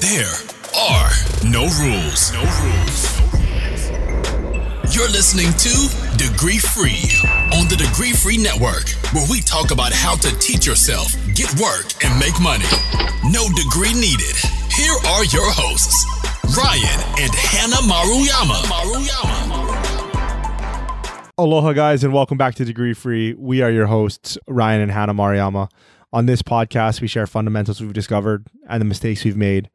There are no rules. No rules. You're listening to Degree Free on the Degree Free Network, where we talk about how to teach yourself, get work, and make money. No degree needed. Here are your hosts, Ryan and Hannah Maruyama. Maruyama. Aloha, guys, and welcome back to Degree Free. We are your hosts, Ryan and Hannah Maruyama. On this podcast, we share fundamentals we've discovered and the mistakes we've made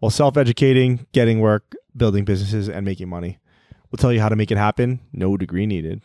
while self educating, getting work, building businesses, and making money. We'll tell you how to make it happen, no degree needed.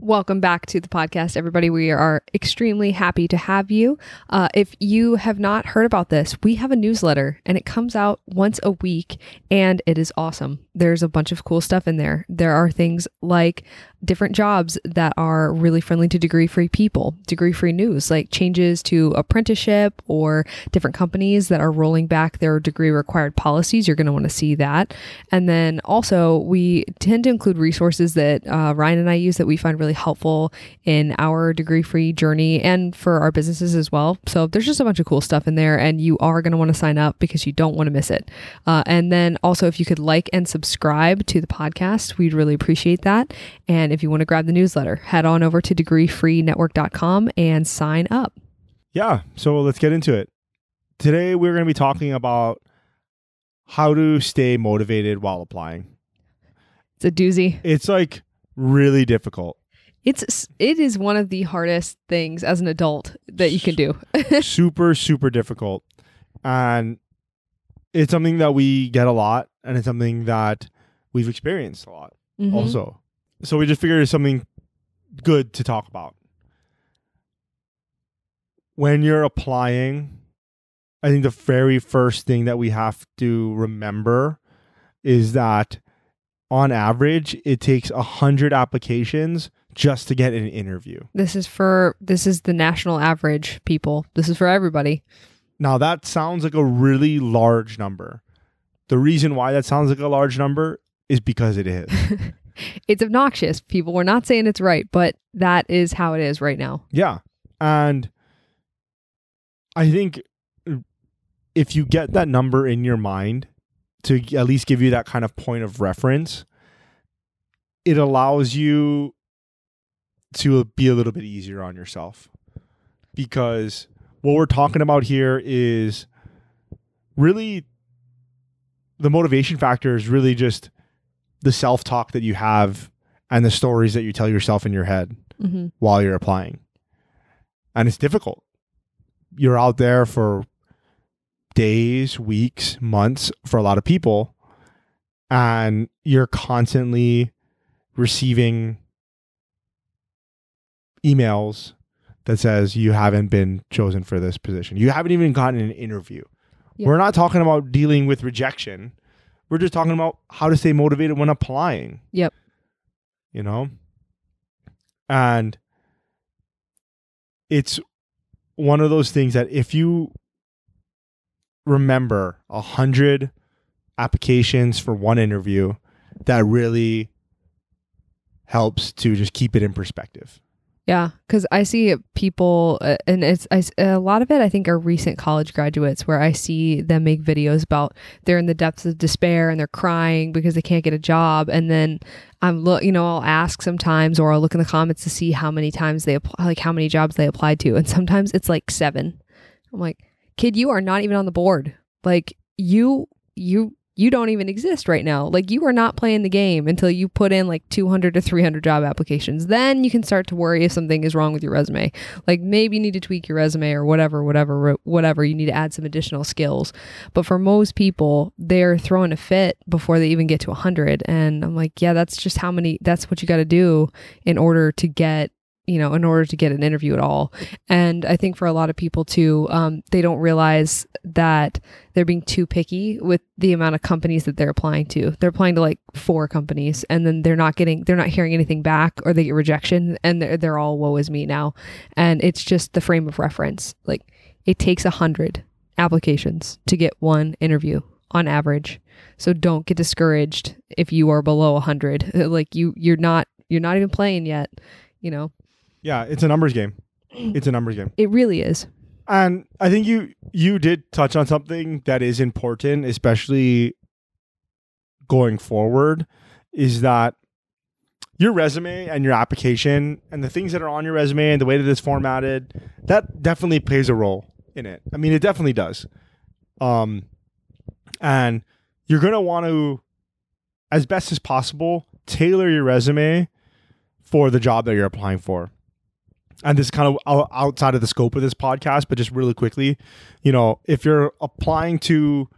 Welcome back to the podcast, everybody. We are extremely happy to have you. Uh, if you have not heard about this, we have a newsletter and it comes out once a week and it is awesome. There's a bunch of cool stuff in there. There are things like different jobs that are really friendly to degree free people, degree free news, like changes to apprenticeship or different companies that are rolling back their degree required policies. You're going to want to see that. And then also, we tend to include resources that uh, Ryan and I use that we find really helpful in our degree free journey and for our businesses as well. So there's just a bunch of cool stuff in there, and you are going to want to sign up because you don't want to miss it. Uh, and then also, if you could like and subscribe to the podcast, we'd really appreciate that. And if you want to grab the newsletter, head on over to degreefreenetwork.com and sign up. Yeah, so let's get into it. Today, we're going to be talking about how to stay motivated while applying. It's a doozy. It's like really difficult. It's it is one of the hardest things as an adult that you can do. super, super difficult. And it's something that we get a lot, and it's something that we've experienced a lot Mhm. also. So we just figured it's something good to talk about. When you're applying, I think the very first thing that we have to remember is that on average, it takes a hundred applications just to get an interview. This is for this is the national average people. This is for everybody. Now that sounds like a really large number. The reason why that sounds like a large number is because it is. It's obnoxious. People we're not saying it's right, but that is how it is right now. Yeah. And I think if you get that number in your mind to at least give you that kind of point of reference, it allows you to be a little bit easier on yourself. Because what we're talking about here is really the motivation factor is really just the self talk that you have and the stories that you tell yourself in your head hmm while you're applying. And it's difficult. You're out there for days, weeks, months for a lot of people, and you're constantly receiving emails that says you haven't been chosen for this position. You haven't even gotten an interview. Yeah. We're not talking about dealing with rejection. We're just talking about how to stay motivated when applying. Yep. You know? And it's one of those things that if you remember a hundred applications for one interview, that really helps to just keep it in perspective. Yeah, because I see people, uh, and it's I a lot of it. I think are recent college graduates where I see them make videos about they're in the depths of despair and they're crying because they can't get a job, and then I'm look, you know, I'll ask sometimes, or I'll look in the comments to see how many times they apply, like how many jobs they applied to, and sometimes it's like seven. I'm like, kid, you are not even on the board. Like you, you. You don't even exist right now. Like you are not playing the game until you put in like 200 to 300 job applications. Then you can start to worry if something is wrong with your resume like maybe you need to tweak your resume or whatever whatever whatever you need to add some additional skills but for most people they're throwing a fit before they even get to 100 and i'm like yeah that's just how many that's what you got to do in order to get you know in order to get an interview at all. And i think for a lot of people too um, they don't realize that they're being too picky with the amount of companies that they're applying to. They're applying to like four companies and then they're not getting they're not hearing anything back or they get rejection and they're, they're all woe is me now. And it's just the frame of reference. Like it takes a hundred applications to get one interview on average. So don't get discouraged if you are below a hundred. Like you you're not you're not even playing yet you know Yeah, it's a numbers game. It's a numbers game. it really is And I think you you did touch on something that is important, especially going forward, is that your resume and your application and the things that are on your resume and the way that it's formatted, that definitely plays a role in it. I mean, it definitely does. Um, and you're gonna want to, as best as possible, tailor your resume for the job that you're applying for. And this is kind of outside of the scope of this podcast, but just really quickly, you know, if you're applying to,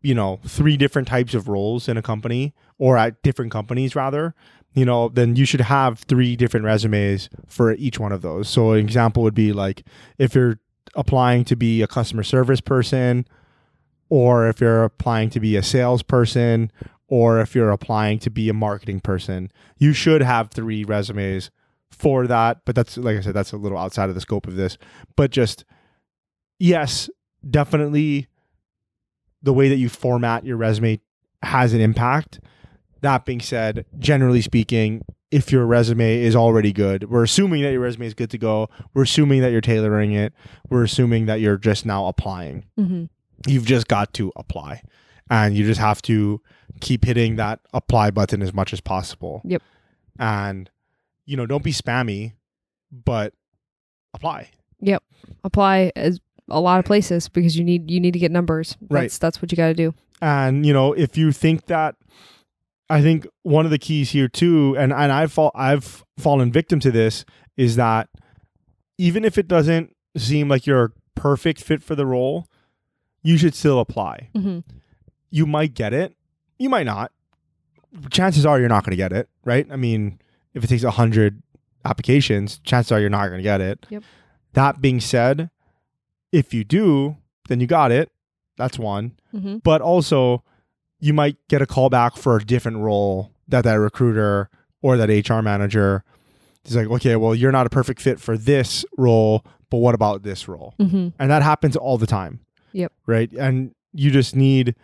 you know, three different types of roles in a company or at different companies rather, you know, then you should have three different resumes for each one of those. So an example would be like if you're applying to be a customer service person, or if you're applying to be a salesperson, or if you're applying to be a marketing person, you should have three resumes for that. But that's like I said, that's a little outside of the scope of this. But just yes, definitely the way that you format your resume has an impact. That being said, generally speaking, if your resume is already good, we're assuming that your resume is good to go. We're assuming that you're tailoring it. We're assuming that you're just now applying. Mm-hmm. You've just got to apply. And you just have to keep hitting that apply button as much as possible. Yep. And, you know, don't be spammy, but apply. Yep. Apply as a lot of places because you need you need to get numbers. Right. That's that's what you got to do. And you know, if you think that, I think one of the keys here too, and and I've fall, I've fallen victim to this, is that even if it doesn't seem like you're a perfect fit for the role, you should still apply. Mm-hmm. You might get it, you might not. Chances are you're not going to get it, right? I mean, if it takes a hundred applications, chances are you're not going to get it. Yep. That being said, if you do, then you got it. That's one Mm-hmm. but also you might get a call back for a different role that that recruiter or that HR manager is like, okay, well, you're not a perfect fit for this role, but what about this role? Mm-hmm. And that happens all the time. Yep. Right. And you just need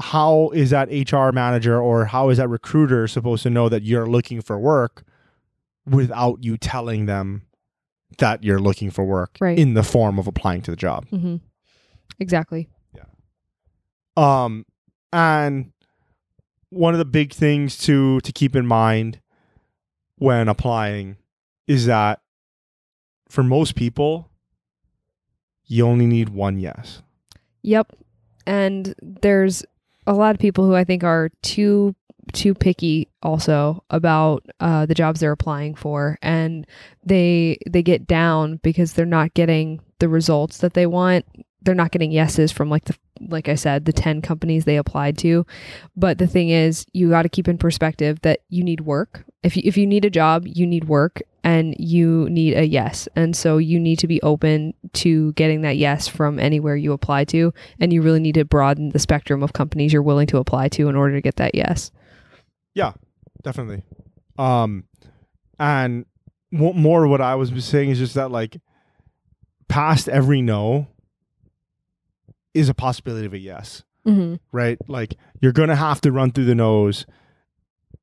how is that HR manager or how is that recruiter supposed to know that you're looking for work without you telling them that you're looking for work Right. in the form of applying to the job? Mm-hmm. Exactly. Um, and one of the big things to to keep in mind when applying is that for most people, you only need one yes. Yep. And there's a lot of people who I think are too too picky also about uh, the jobs they're applying for. And they they get down because they're not getting the results that they want they're not getting yeses from like the like I said the 10 companies they applied to. But the thing is you got to keep in perspective that you need work. If you, if you need a job you need work and you need a yes. And so you need to be open to getting that yes from anywhere you apply to and you really need to broaden the spectrum of companies you're willing to apply to in order to get that yes. Yeah Definitely. Um, and mo- more what I was saying is just that like past every no is a possibility of a yes. mm-hmm. right? Like you're gonna have to run through the nose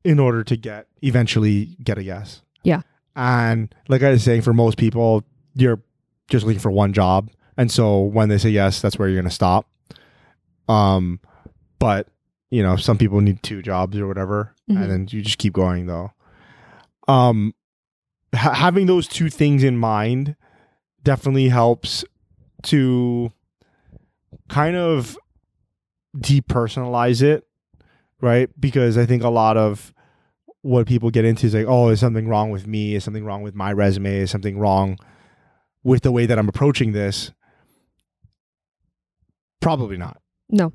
in order to get eventually get a yes. Yeah. And like I was saying, for most people, you're just looking for one job, and so when they say yes, that's where you're gonna stop. Um, but you know, some people need two jobs or whatever, Mhm. and then you just keep going though. Um, ha- having those two things in mind definitely helps to kind of depersonalize it, right? Because I think a lot of what people get into is like, oh, is something wrong with me? Is something wrong with my resume? Is something wrong with the way that I'm approaching this? Probably not. no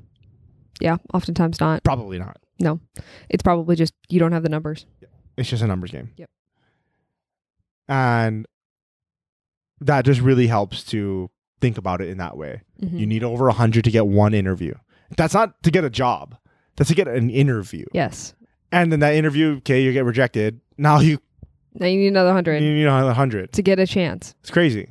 yeah oftentimes not Probably not. No. It's probably just you don't have the numbers It's just a numbers game. Yep. And that just really helps to think about it in that way. Mhm. You need over 100 to get one interview. That's not to get a job. That's to get an interview. yes And then that interview, okay, you get rejected. Now you, now you need another 100 you 100 need a 100. to get a chance It's crazy.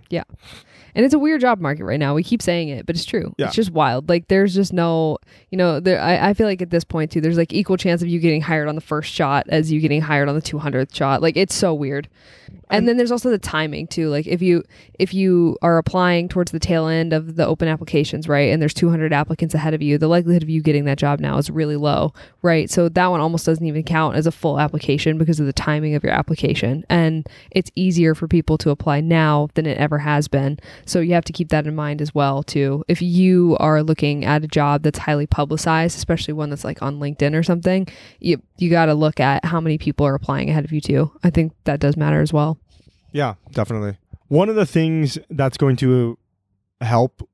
And it's a weird job market right now. We keep saying it, but it's true. Yeah. It's just wild. Like there's just no, you know, there, I, I feel like at this point too, there's like equal chance of you getting hired on the first shot as you getting hired on the 200th shot. Like it's so weird. And, And- then there's also the timing too. Like if you if you are applying towards the tail end of the open applications, right, and there's 200 applicants ahead of you, the likelihood of you getting that job now is really low, right? So that one almost doesn't even count as a full application because of the timing of your application. And it's easier for people to apply now than it ever has been. So you have to keep that in mind as well too. If you are looking at a job that's highly publicized, especially one that's like on LinkedIn or something, you you got to look at how many people are applying ahead of you too. I think that does matter as well. Yeah, definitely. One of the things that's going to help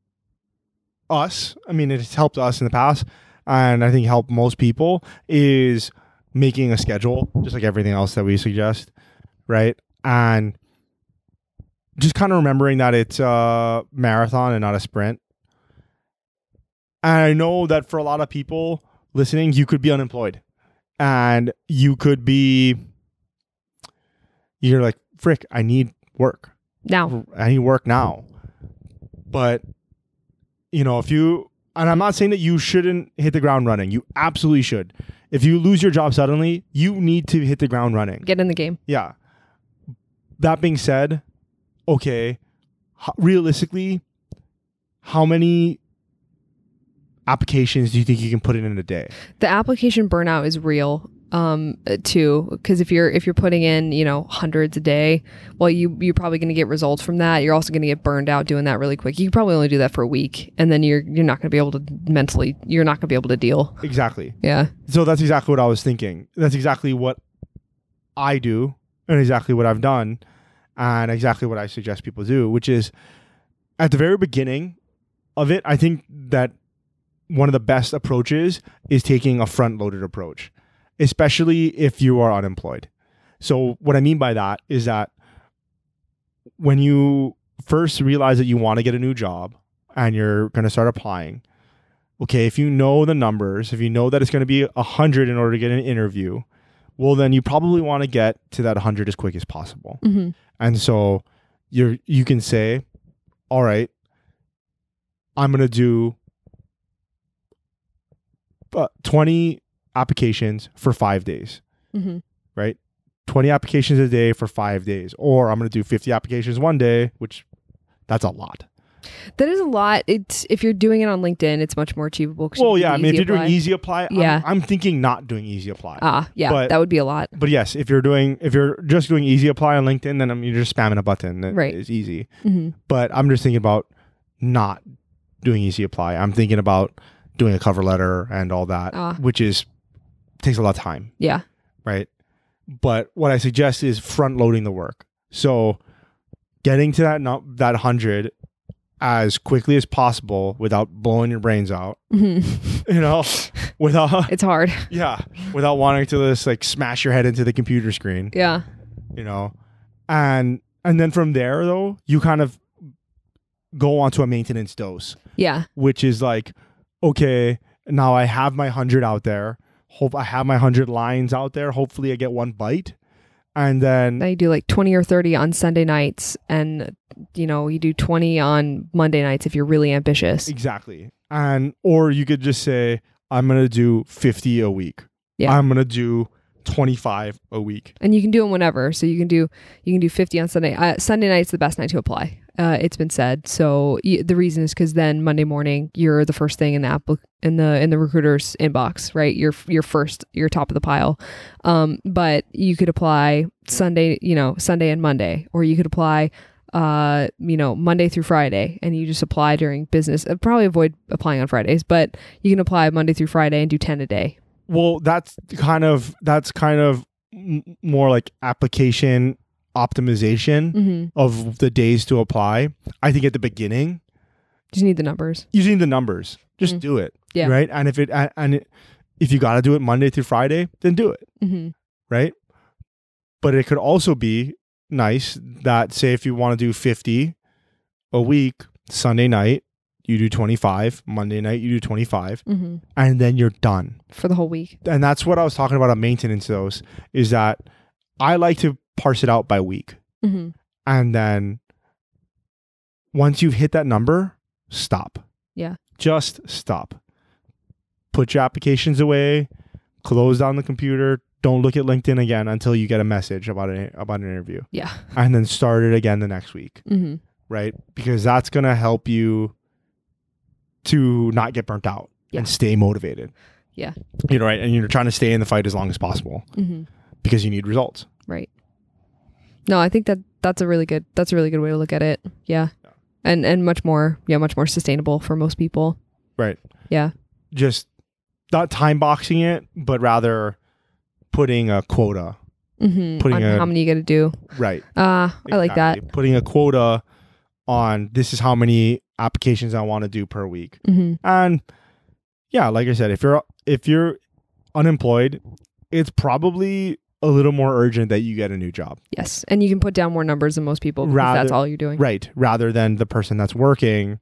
us, I mean, it's helped us in the past, and I think help most people, is making a schedule, just like everything else that we suggest, right? And just kind of remembering that it's a marathon and not a sprint. And I know that for a lot of people listening, you could be unemployed and you could be, you're like, frick, I need work. Now, I need work now. But you know, if you and I'm not saying that you shouldn't hit the ground running. You absolutely should. If you lose your job suddenly, you need to hit the ground running. get in the game. Yeah. That being said, okay, realistically, how many applications do you think you can put in in a day? the application burnout is real um too because if you're if you're putting in you know hundreds a day well you you're probably going to get results from that you're also going to get burned out doing that really quick you can probably only do that for a week and then you're you're not going to be able to mentally you're not going to be able to deal Exactly. yeah So that's exactly what I was thinking. That's exactly what I do and exactly what I've done and exactly what I suggest people do, which is at the very beginning of it, I think that one of the best approaches is taking a front loaded approach, especially if you are unemployed. So, what I mean by that is that when you first realize that you want to get a new job and you're going to start applying, okay, if you know the numbers, if you know that it's going to be 100 in order to get an interview, well, then you probably want to get to that 100 as quick as possible. mm-hmm. And so you're you can say, all right, I'm gonna do uh, 20 applications for five days, Mm-hmm. right? 20 applications a day for five days, or I'm gonna do 50 applications one day, which that's a lot. That is a lot it's if you're doing it on linkedin it's much more achievable Well, yeah, I mean, if you're doing easy apply, I'm- Yeah. I'm, thinking not doing easy apply. ah yeah but- that would be a lot but yes, if you're doing if you're just doing easy apply on LinkedIn, then I mean, you're just spamming a button. That Right. is easy. mm-hmm. but I'm just thinking about not doing easy apply. I'm thinking about doing a cover letter and all that, Ah. which is takes a lot of time, yeah right? But what I suggest is front loading the work. So getting to that not that 100 as quickly as possible without blowing your brains out, hmm you know, without it's hard. Yeah, without wanting to just like smash your head into the computer screen. Yeah. You know and and then from there though you kind of go on to a maintenance dose. Yeah. Which is like okay now i have my 100 out there. Hope i have my 100 lines out there. Hopefully i get one bite and then Now you do like 20 or 30 on Sunday nights and you know, you do 20 on Monday nights if you're really ambitious. exactly and or you could just say i'm gonna do 50 a week Yeah. i'm gonna do 25 a week And you can do them whenever. So you can do you can do 50 on Sunday. Uh, Sunday night's the best night to apply. Uh, it's been said. So y- the reason is cuz then Monday morning you're the first thing in the app in the in the recruiter's inbox, right? You're you're first, you're top of the pile. Um, but you could apply Sunday, you know, Sunday and Monday or you could apply uh, you know, Monday through Friday, and you just apply during business. Uh, probably avoid applying on Fridays, but you can apply Monday through Friday and do ten a day. Well that's kind of that's kind of m- more like application optimization Mm-hmm. of the days to apply i think at the beginning Just need the numbers. you need the numbers just Mhm. do it Yeah. right and if it and and it, if you got to do it monday through friday then do it Mm-hmm. right but it could also be nice that say if you want to do 50 a week sunday night you do 25 monday night you do 25 Mm-hmm. and then you're done For the whole week. and that's what I was talking about on maintenance those is that I like to parse it out by week Mm-hmm. and then once you've hit that number, stop. Yeah. Just stop. Put your applications away, close down the computer, don't look at LinkedIn again until you get a message about an about an interview. Yeah. And then start it again the next week, Mm-hmm. right? Because that's going to help you to not get burnt out Yeah. and stay motivated. Yeah. You know, right? And you're trying to stay in the fight as long as possible Mm-hmm. because you need results. Right. No, I think that that's a really good that's a really good way to look at it. Yeah. Yeah. And and much more yeah, much more sustainable for most people. Right. Yeah. Just not time boxing it, but rather putting a quota. Mm-hmm. Putting on a- how many you got to do. Right. Uh, I like that. Putting a quota on this is how many applications I want to do per week. Mm-hmm. And yeah, like I said, if you're if you're unemployed, it's probably a little more urgent that you get a new job. Yes. And you can put down more numbers than most people Rather- that's all you're doing. Right. Rather than the person that's working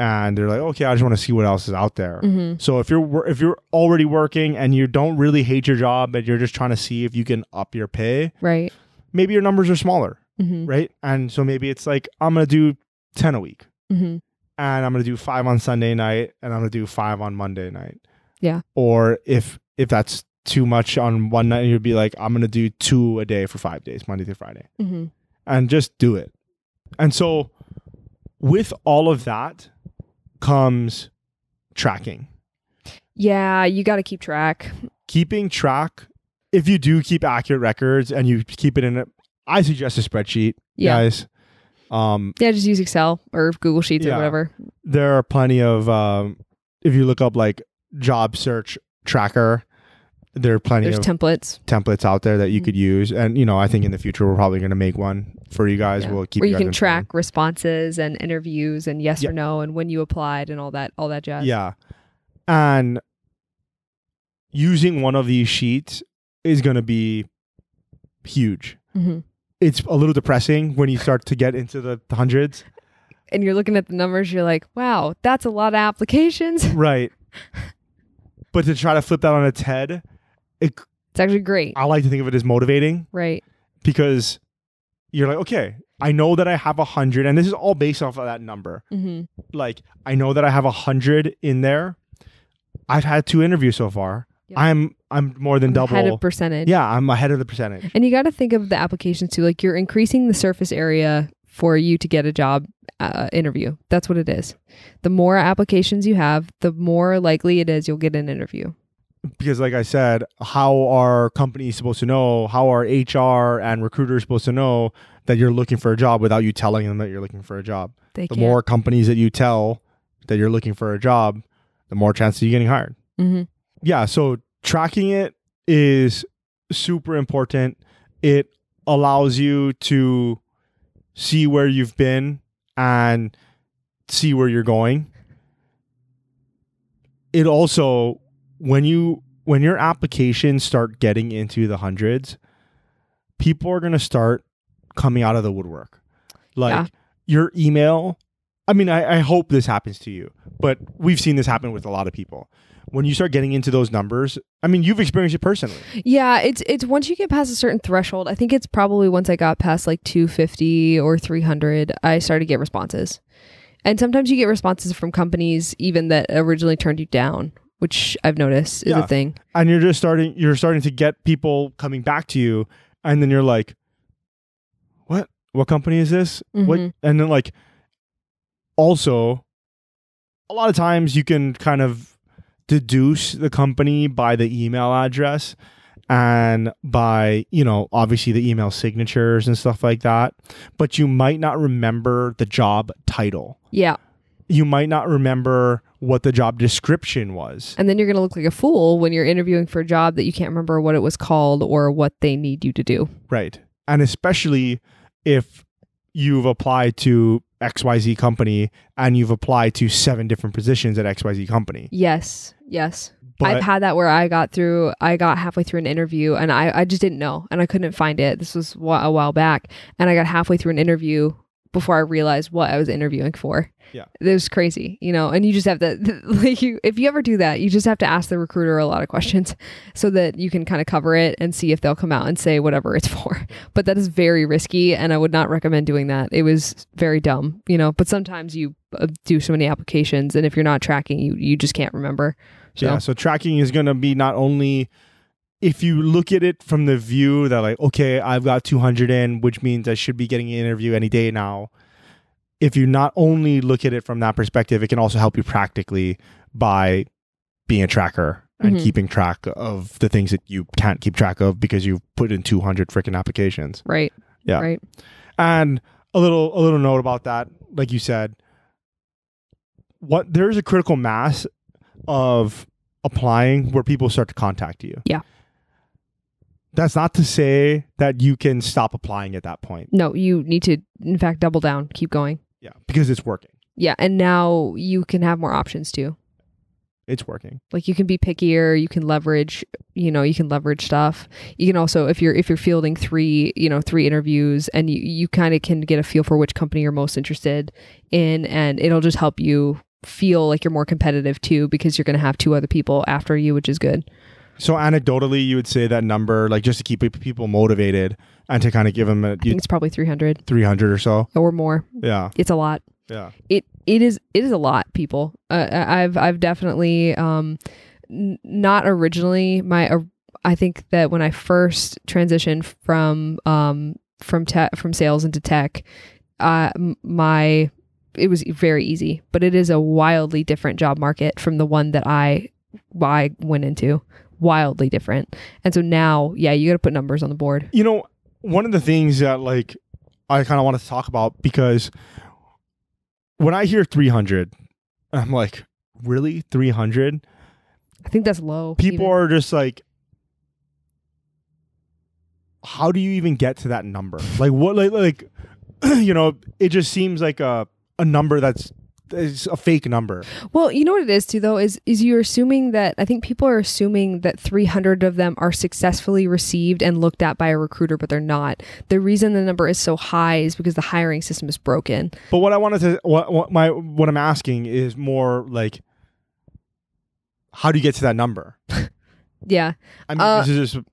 and they're like, "Okay, I just want to see what else is out there." Mm-hmm. So if you're if you're already working and you don't really hate your job and you're just trying to see if you can up your pay, Right. maybe your numbers are smaller, Mm-hmm. right? And so maybe it's like I'm going to do 10 a week Mm-hmm. and I'm going to do 5 on Sunday night and I'm going to do 5 on Monday night. Yeah. Or if if that's too much on one night you'd be like I'm going to do 2 a day for 5 days, Monday through Friday. Mm-hmm. And just do it. And so with all of that comes tracking. Yeah, you got to keep track. keeping track if you do keep accurate records and you keep it in a i suggest a spreadsheet Yeah. guys um Yeah, just use Excel or Google Sheets Yeah. or whatever. there are plenty of um if you look up like job search tracker there are plenty There's of templates templates out there that you Mhm. could use and you know i think in the future we're probably going to make one for you guys yeah, we'll keep where you can informed. track responses and interviews and yes Yeah. or no and when you applied and all that all that jazz. yeah and using one of these sheets is going to be huge hmm it's a little depressing when you start to get into the hundreds And you're looking at the numbers, you're like, wow, that's a lot of applications. Right. But to try to flip that on its head, it, It's actually great. I like to think of it as motivating Right. because you're like, okay, I know that I have a hundred, and this is all based off of that number. Mm-hmm. Like, I know that I have a hundred in there. I've had two interviews so far. Yeah. I'm I'm more than double. Ahead of percentage. yeah, I'm ahead of the percentage. And you got to think of the applications too. Like you're increasing the surface area for you to get a job uh, interview. That's what it is. The more applications you have, the more likely it is you'll get an interview. Because, like I said, how are companies supposed to know? How are HR and recruiters supposed to know that you're looking for a job without you telling them that you're looking for a job? They the can't. more companies that you tell that you're looking for a job, the more chances you're getting hired. hmm Yeah, so tracking it is super important. It allows you to see where you've been and see where you're going. It also when you when your applications start getting into the hundreds, people are going to start coming out of the woodwork. Like Yeah. your email I mean, I, I hope this happens to you, but we've seen this happen with a lot of people. When you start getting into those numbers, I mean, you've experienced it personally. Yeah, it's it's once you get past a certain threshold. I think it's probably once I got past like 250 or 300, I started to get responses. And sometimes you get responses from companies even that originally turned you down, which I've noticed is Yeah. a thing. And you're just starting, you're starting to get people coming back to you. And then you're like, what? What company is this? What? Mhm. And then, like, also, a lot of times you can kind of deduce the company by the email address and by, you know, obviously the email signatures and stuff like that. But you might not remember the job title. Yeah. You might not remember what the job description was. And then you're going to look like a fool when you're interviewing for a job that you can't remember what it was called or what they need you to do. Right. And especially if you've applied to XYZ company and you've applied to seven different positions at XYZ company. Yes. Yes. But I've had that where I got through, I got halfway through an interview and I, I just didn't know and I couldn't find it. This was a while back. And I got halfway through an interview before I realized what I was interviewing for. Yeah. It was crazy, you know, and you just have to, like, you, if you ever do that, you just have to ask the recruiter a lot of questions so that you can kind of cover it and see if they'll come out and say whatever it's for. But that is very risky, and I would not recommend doing that. It was very dumb, you know, but sometimes you uh, do so many applications, and if you're not tracking, you, you just can't remember. So, Yeah, so tracking is going to be not only if you look at it from the view that like okay, I've got 200 in, which means I should be getting an interview any day now. If you not only look at it from that perspective, it can also help you practically by being a tracker and Mhm. keeping track of the things that you can't keep track of because you've put in 200 freaking applications. right. Yeah. Right. And a little a little note about that, like you said, what there's a critical mass of applying where people start to contact you. Yeah. That's not to say that you can stop applying at that point. No, you need to, in fact, double down, keep going. Yeah, because it's working. Yeah. And now you can have more options too. It's working. like you can be pickier you can leverage you know you can leverage stuff you can also if you're if you're fielding three you know three interviews and you you kind of can get a feel for which company you're most interested in and it'll just help you feel like you're more competitive too because you're going to have two other people after you which is good So anecdotally, you would say that number, like just to keep people motivated and to kind of give them a i think it's probably 300 three hundred or so. or more. Yeah, it's a lot. Yeah. it it is it is a lot people. Uh, I- i've i've definitely um n- not originally my uh, i think that when i first transitioned from um from tech from sales into tech uh my it was very easy but it is a wildly different job market from the one that i i went into wildly different and so now yeah you got to put numbers on the board You know, one of the things that like I kind of want to talk about because when I hear 300, I'm like, really 300? i think that's low People even. are just like how do you even get to that number? Like what like like you know, it just seems like a a number that's is a fake number. Well, you know what it is too, though, is is you're assuming that I think people are assuming that 300 of them are successfully received and looked at by a recruiter, but they're not. The reason the number is so high is because the hiring system is broken. But what I wanted to what, what my what I'm asking is more like how do you get to that number? Yeah. I mean, Uh, this is just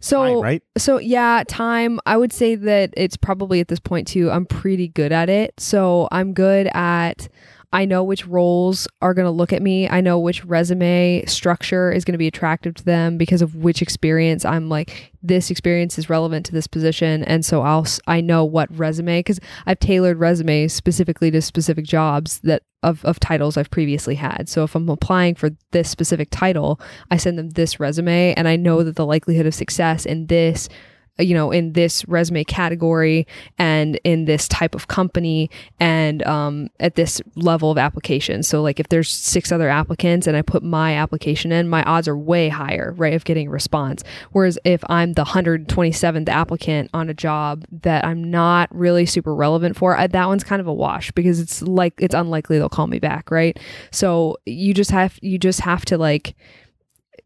So fine, right? So yeah, time. I would say that it's probably at this point too. I'm pretty good at it. So I'm good at. I know which roles are going to look at me. I know which resume structure is going to be attractive to them because of which experience I'm like this experience is relevant to this position and so I'll I know what resume cuz I've tailored resumes specifically to specific jobs that of of titles I've previously had. So if I'm applying for this specific title, I send them this resume and I know that the likelihood of success in this you know in this resume category and in this type of company and um, at this level of application. So like if there's six other applicants and i put my application in my odds are way higher right of getting a response. Whereas if i'm the 127th applicant on a job that i'm not really super relevant for I, that one's kind of a wash because it's like it's unlikely they'll call me back right? So you just have you just have to like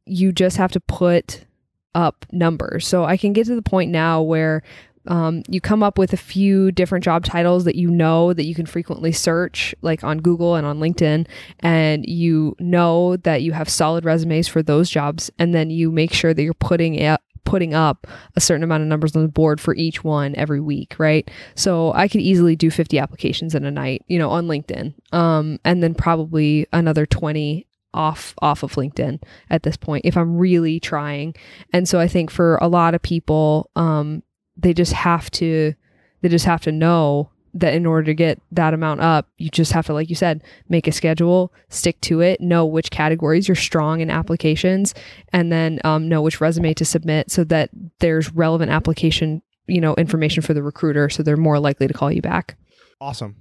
you just have to put up numbers. So I can get to the point now where um, you come up with a few different job titles that you know that you can frequently search, like on Google and on LinkedIn, and you know that you have solid resumes for those jobs, and then you make sure that you're putting it putting up a certain amount of numbers on the board for each one every week, right? So I could easily do 50 applications in a night, you know, on LinkedIn. Um, and then probably another 20 off off of LinkedIn at this point if I'm really trying. And so I think for a lot of people, um, they just have to they just have to know that in order to get that amount up, you just have to, like you said, make a schedule, stick to it, know which categories you're strong in applications, and then um, know which resume to submit so that there's relevant application, you know, information for the recruiter, so they're more likely to call you back. Awesome.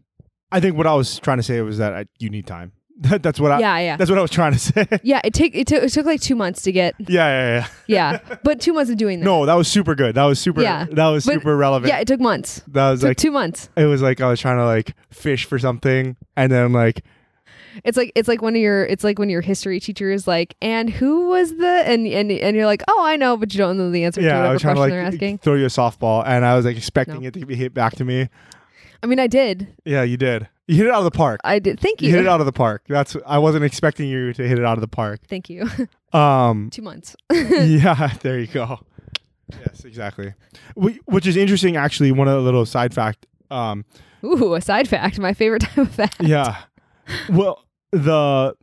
I think what I was trying to say was that I, you need time. that's what I. yeah, yeah, That's what I was trying to say. yeah, yeah. It take it, took it took like two months to get yeah, yeah. yeah, yeah, but two months of doing that. No, that was super good. That was super. Yeah. That was But- super relevant. yeah, it took months. that was It took like two months. it was like I was trying to like fish for something, and then like It's like it's like one of your it's like when your history teacher is like, and who was the and and and you're like, oh, I know, but you don't know the answer to yeah, I was trying question to they're like asking. throw you a softball, and I was like expecting No. it to be hit back to me. I mean, I did. Yeah, you did. You hit it out of the park. I did. Thank You you. hit it out of the park. That's I wasn't expecting you to hit it out of the park. Thank you. Um Two months. yeah, there you go. Yes, exactly. Wh- Which is interesting actually, one of the little side fact um Ooh, a side fact. My favorite type of fact. yeah. Well, the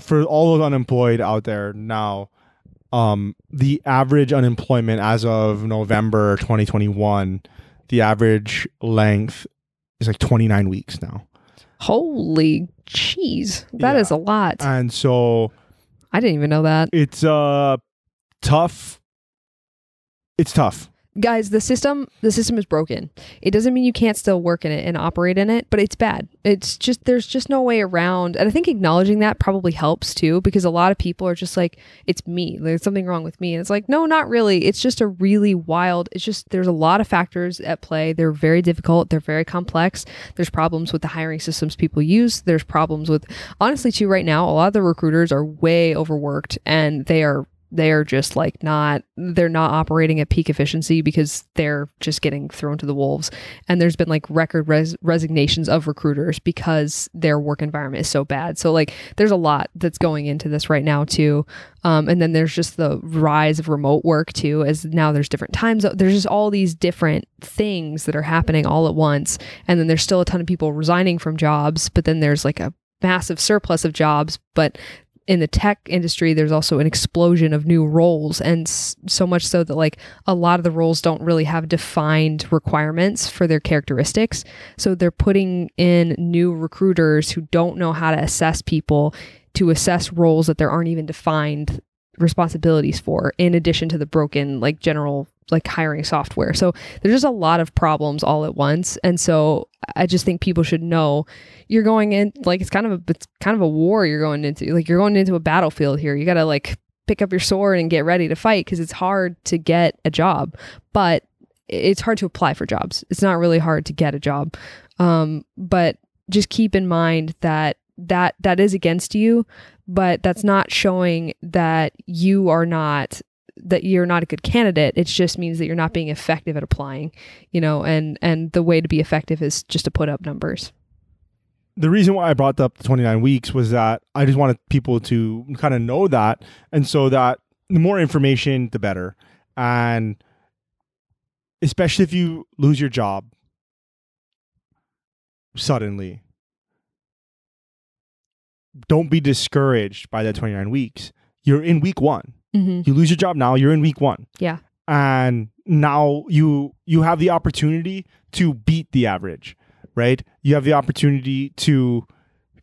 for all those unemployed out there now, um, the average unemployment as of November 2021, the average length is like 29 weeks now. Holy cheese. that is Yeah. a lot. And so I didn't even know that. it's uh tough. It's tough. Guys, the system the system is broken. It doesn't mean you can't still work in it and operate in it, but it's bad. It's just there's just no way around. And I think acknowledging that probably helps too because a lot of people are just like it's me. There's something wrong with me. And it's like no, not really. It's just a really wild. It's just there's a lot of factors at play. They're very difficult, they're very complex. There's problems with the hiring systems people use. There's problems with honestly too right now, a lot of the recruiters are way overworked and they are they are just like not they're not operating at peak efficiency because they're just getting thrown to the wolves. And there's been like record res- resignations of recruiters because their work environment is so bad. So like there's a lot that's going into this right now too. Um, and then there's just the rise of remote work too as now there's different times there's just all these different things that are happening all at once. And then there's still a ton of people resigning from jobs but then there's like a massive surplus of jobs but in the tech industry there's also an explosion of new roles and s- so much so that like a lot of the roles don't really have defined requirements for their characteristics. So they're putting in new recruiters who don't know how to assess people to assess roles that there aren't even defined responsibilities for in addition to the broken like general like hiring software. So there's just a lot of problems all at once. And so i just think people should know you're going in like it's kind of a it's kind of a war you're going into. Like you're going into a battlefield here. You got to like pick up your sword and get ready to fight because it's hard to get a job. But it's hard to apply for jobs. It's not really hard to get a job. Um, but just keep in mind that that that is against you but that's not showing that you are not that you're not a good candidate it just means that you're not being effective at applying you know and and the way to be effective is just to put up numbers the reason why I brought up the 29 weeks was that I just wanted people to kind of know that. And so that the more information, the better. And especially if you lose your job suddenly, don't be discouraged by that 29 weeks. You're in week one. mm-hmm. You lose your job now, you're in week one. Yeah. And now you you have the opportunity to beat the average right? You have the opportunity to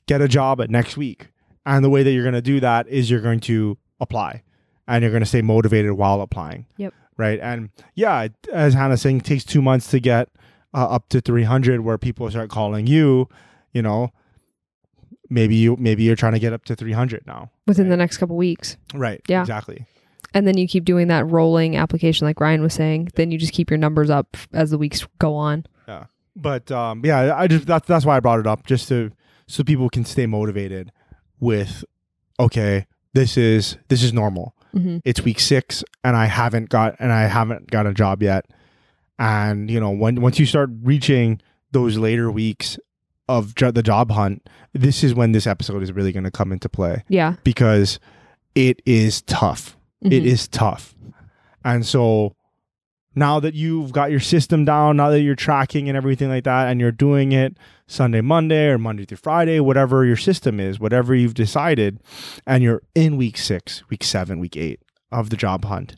get a job at next week. And the way that you're going to do that is you're going to apply and you're going to stay motivated while applying. Yep. Right. And yeah, as Hannah's saying, it takes two months to get uh, up to 300 where people start calling you, you know, maybe you, maybe you're trying to get up to 300 now. within the next couple weeks Right. Yeah. Exactly. and then you keep doing that rolling application like ryan was saying then you just keep your numbers up as the weeks go on Yeah. but um, yeah, I just that's that's why I brought it up, just to so people can stay motivated with, okay, this is this is normal. mm-hmm. It's week six, and I haven't got and I haven't got a job yet. And you know, when once you start reaching those later weeks of jo- the job hunt, this is when this episode is really going to come into play yeah because it is tough. It Mhm. is tough. And so now that you've got your system down, now that you're tracking and everything like that, and you're doing it Sunday, Monday, or Monday through Friday, whatever your system is, whatever you've decided, and you're in week six, week seven, week eight of the job hunt,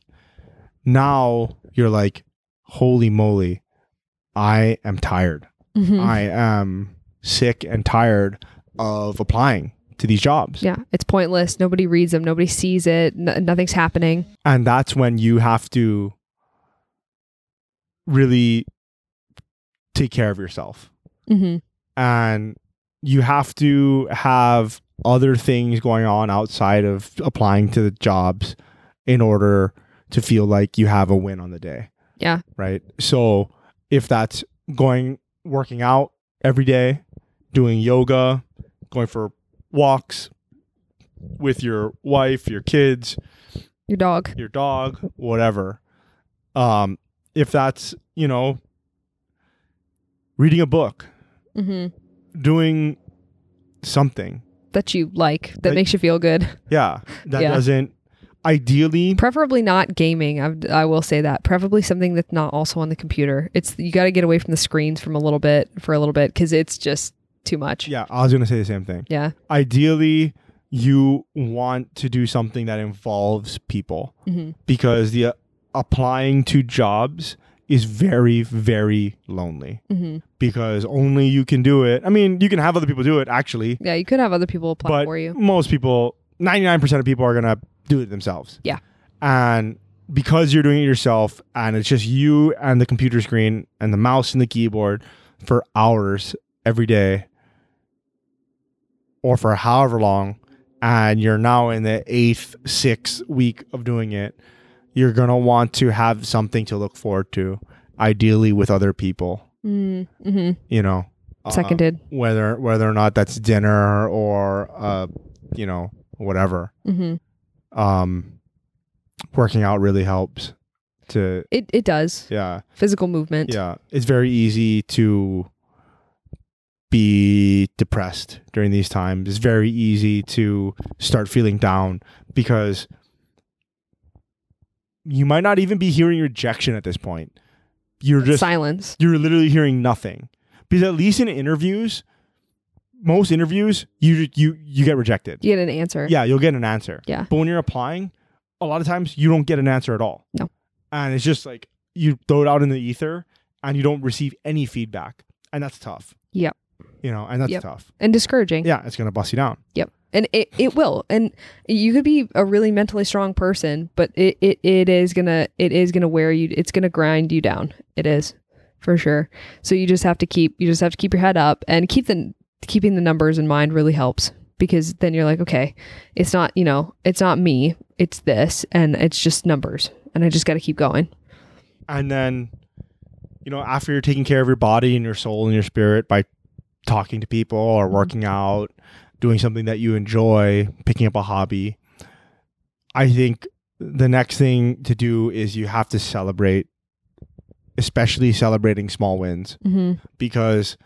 now you're like, holy moly, I am tired. Mhm. I am sick and tired of applying to these jobs. yeah it's pointless. Nobody reads them. Nobody sees it. N- nothing's happening. And that's when you have to really take care of yourself. Mm-hmm. and you have to have other things going on outside of applying to the jobs in order to feel like you have a win on the day. Yeah. right? So if that's going working out every day doing yoga going for walks with your wife your kids your dog your dog, whatever. Um, if that's, you know, reading a book, hmm doing something. That you like, that Like- makes you feel good. Yeah, that Yeah. doesn't. Ideally, Preferably not gaming. I, I will say that. Preferably something that's not also on the computer. It's you got to get away from the screens from a little bit for a little bit because it's just too much. yeah, I was gonna say the same thing. Yeah. Ideally, you want to do something that involves people hmm because the uh, applying to jobs is very, very lonely hmm because only you can do it. I mean, you can have other people do it actually, Yeah. You could have other people apply but for you. most people, ninety nine percent of people, are gonna do it themselves. Yeah. and because you're doing it yourself, and it's just you and the computer screen and the mouse and the keyboard for hours every day, or for however long, and you're now in the eighth, sixth week of doing it, you're gonna want to have something to look forward to, ideally with other people. Mm-hmm. You know, uh, Seconded. whether whether or not that's dinner or uh, you know, whatever. hmm Um, working out really helps. To It it does yeah, physical movement. yeah, it's very easy to be depressed during these times. It's very easy to start feeling down because you might not even be hearing rejection at this point. You're just Silence. you're literally hearing nothing. Because at least in interviews, most interviews, you you you get rejected. You get an answer. Yeah, you'll get an answer. Yeah. But when you're applying, a lot of times you don't get an answer at all. No. And it's just like you throw it out in the ether and you don't receive any feedback. And that's tough. Yep. You know, and that's Yep. tough. And discouraging. Yeah, it's gonna bust you down. Yep. And it, it will and you could be a really mentally strong person but it, it, it is gonna it is gonna wear you it's gonna grind you down it is for sure so you just have to keep you just have to keep your head up and keep the keeping the numbers in mind really helps because then you're like okay it's not you know it's not me it's this and it's just numbers and i just got to keep going And then, you know, after you're taking care of your body and your soul and your spirit by talking to people or Mhm. working out, doing something that you enjoy, picking up a hobby, I think the next thing to do is you have to celebrate, especially celebrating small wins, mm-hmm. because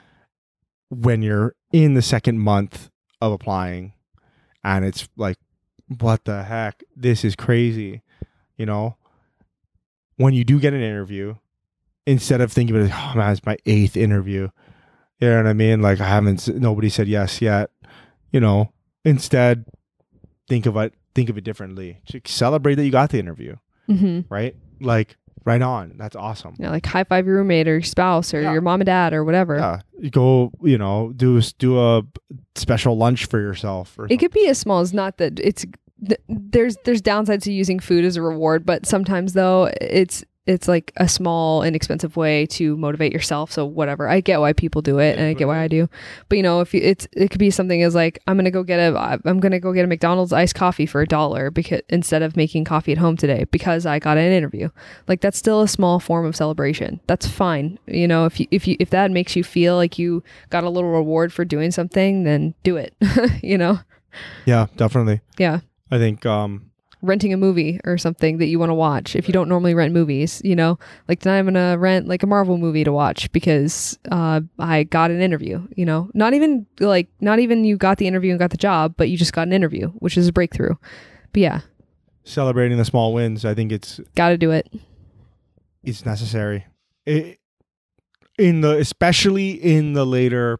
when you're in the second month of applying and it's like, what the heck? This is crazy. You know, when you do get an interview, instead of thinking about, oh man, it's my eighth interview, you know what I mean? Like, I haven't, nobody said yes yet. You know, instead, think of it, think of it differently. Celebrate that you got the interview, Mm-hmm. right? Like, right on. That's awesome. know, like high five your roommate or your spouse or Yeah. your mom and dad or whatever Yeah, you go. You know, do do a special lunch for yourself. Or It could be as small as not that it's th- there's there's downsides to using food as a reward, but sometimes though it's it's like a small inexpensive way to motivate yourself. So whatever, I get why people do it, and I get why I do. But you know, if you, it's it could be something as like I'm gonna go get a I'm gonna go get a McDonald's iced coffee for a dollar because instead of making coffee at home today because I got an interview. Like that's still a small form of celebration. That's fine. You know, if you if you if that makes you feel like you got a little reward for doing something, then do it. you know. yeah, definitely. Yeah. I think. um renting a movie or something that you want to watch if you don't normally rent movies you know? Like tonight i'm gonna rent like a marvel movie to watch because uh, i got an interview you know? Not even like not even you got the interview and got the job but you just got an interview which is a breakthrough. But yeah. Celebrating the small wins. I think it's gotta do it. It's necessary. It, in the especially in the later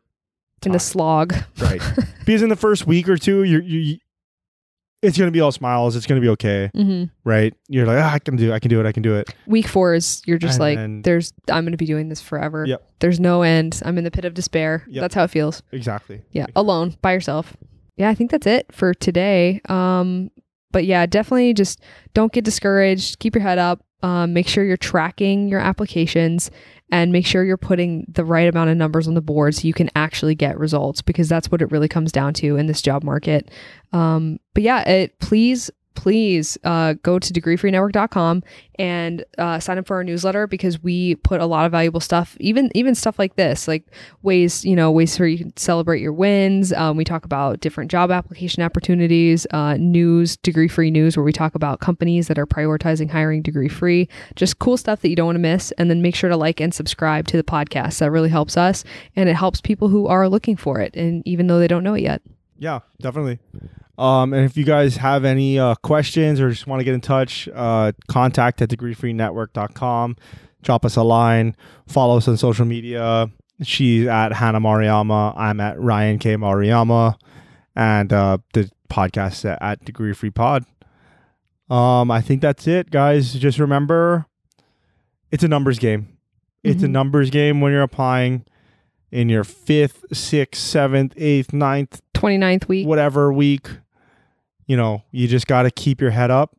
in the slog. Right. Because in the first week or two you're you it's gonna be all smiles it's gonna be okay hmm right? You're like ah, i can do it i can do it i can do it. Week four is you're just And like then- there's i'm gonna be doing this forever. Yep. there's no end. I'm in the pit of despair. Yep. that's how it feels. Exactly. Yeah alone by yourself. Yeah i think that's it for today. Um but yeah definitely just don't get discouraged. Keep your head up. Um, make sure you're tracking your applications and make sure you're putting the right amount of numbers on the board so you can actually get results because that's what it really comes down to in this job market. Um, but yeah it please please uh, go to degreefreenetwork.com and uh, sign up for our newsletter because we put a lot of valuable stuff, even even stuff like this, like ways you know ways where you can celebrate your wins. Um, we talk about different job application opportunities, uh, news, degree free news, where we talk about companies that are prioritizing hiring degree free, just cool stuff that you don't want to miss. And then make sure to like and subscribe to the podcast. That really helps us, and it helps people who are looking for it, and even though they don't know it yet. Yeah, definitely. Um, and if you guys have any uh, questions or just want to get in touch, uh, contact at degreefreenetwork.com. Drop us a line. Follow us on social media. She's at Hannah Mariama. I'm at Ryan K. Mariama. And uh, the podcast at, at Degree Free Pod. Um, I think that's it, guys. Just remember it's a numbers game. It's a Mhm. numbers game when you're applying in your fifth, sixth, seventh, eighth, ninth, 29th week. whatever week, you know, you just got to keep your head up.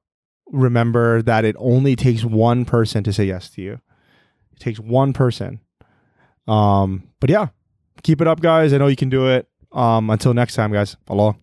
Remember that it only takes one person to say yes to you. It takes one person. Um, but yeah, keep it up, guys. I know you can do it. Um, until next time, guys. Aloha.